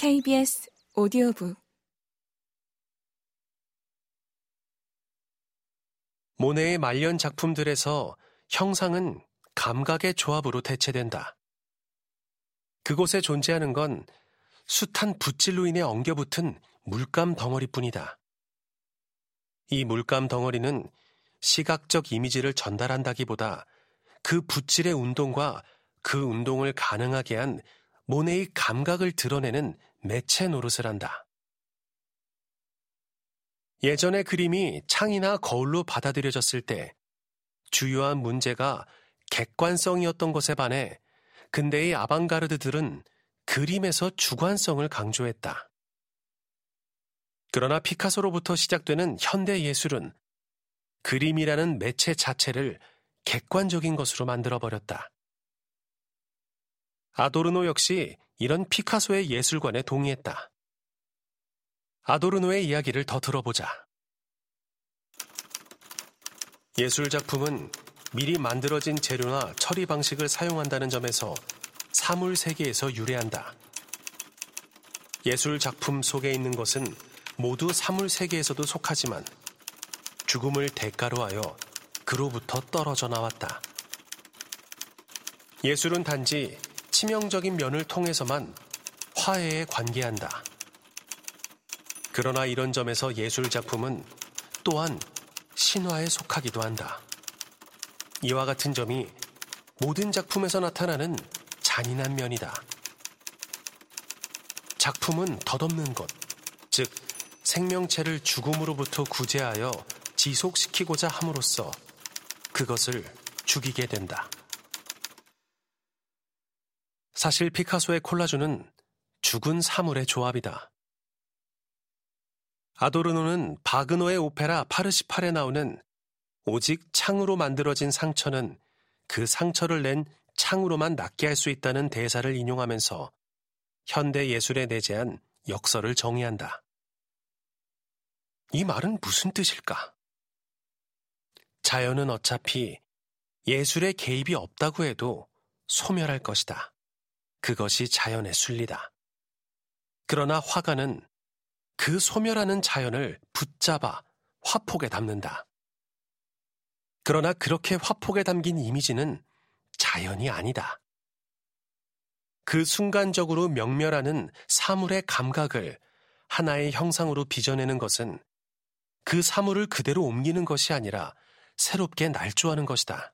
KBS 오디오북 모네의 말년 작품들에서 형상은 감각의 조합으로 대체된다. 그곳에 존재하는 건 숱한 붓질로 인해 엉겨붙은 물감 덩어리뿐이다. 이 물감 덩어리는 시각적 이미지를 전달한다기보다 그 붓질의 운동과 그 운동을 가능하게 한 모네의 감각을 드러내는 매체 노릇을 한다. 예전의 그림이 창이나 거울로 받아들여졌을 때 주요한 문제가 객관성이었던 것에 반해 근대의 아방가르드들은 그림에서 주관성을 강조했다. 그러나 피카소로부터 시작되는 현대 예술은 그림이라는 매체 자체를 객관적인 것으로 만들어버렸다. 아도르노 역시 이런 피카소의 예술관에 동의했다. 아도르노의 이야기를 더 들어보자. 예술 작품은 미리 만들어진 재료나 처리 방식을 사용한다는 점에서 사물 세계에서 유래한다. 예술 작품 속에 있는 것은 모두 사물 세계에서도 속하지만 죽음을 대가로 하여 그로부터 떨어져 나왔다. 예술은 단지 치명적인 면을 통해서만 화해에 관계한다. 그러나 이런 점에서 예술 작품은 또한 신화에 속하기도 한다. 이와 같은 점이 모든 작품에서 나타나는 잔인한 면이다. 작품은 덧없는 것, 즉 생명체를 죽음으로부터 구제하여 지속시키고자 함으로써 그것을 죽이게 된다. 사실 피카소의 콜라주는 죽은 사물의 조합이다. 아도르노는 바그노의 오페라 파르시팔에 나오는 오직 창으로 만들어진 상처는 그 상처를 낸 창으로만 낫게 할 수 있다는 대사를 인용하면서 현대 예술에 내재한 역설을 정의한다. 이 말은 무슨 뜻일까? 자연은 어차피 예술의 개입이 없다고 해도 소멸할 것이다. 그것이 자연의 순리다. 그러나 화가는 그 소멸하는 자연을 붙잡아 화폭에 담는다. 그러나 그렇게 화폭에 담긴 이미지는 자연이 아니다. 그 순간적으로 명멸하는 사물의 감각을 하나의 형상으로 빚어내는 것은 그 사물을 그대로 옮기는 것이 아니라 새롭게 날조하는 것이다.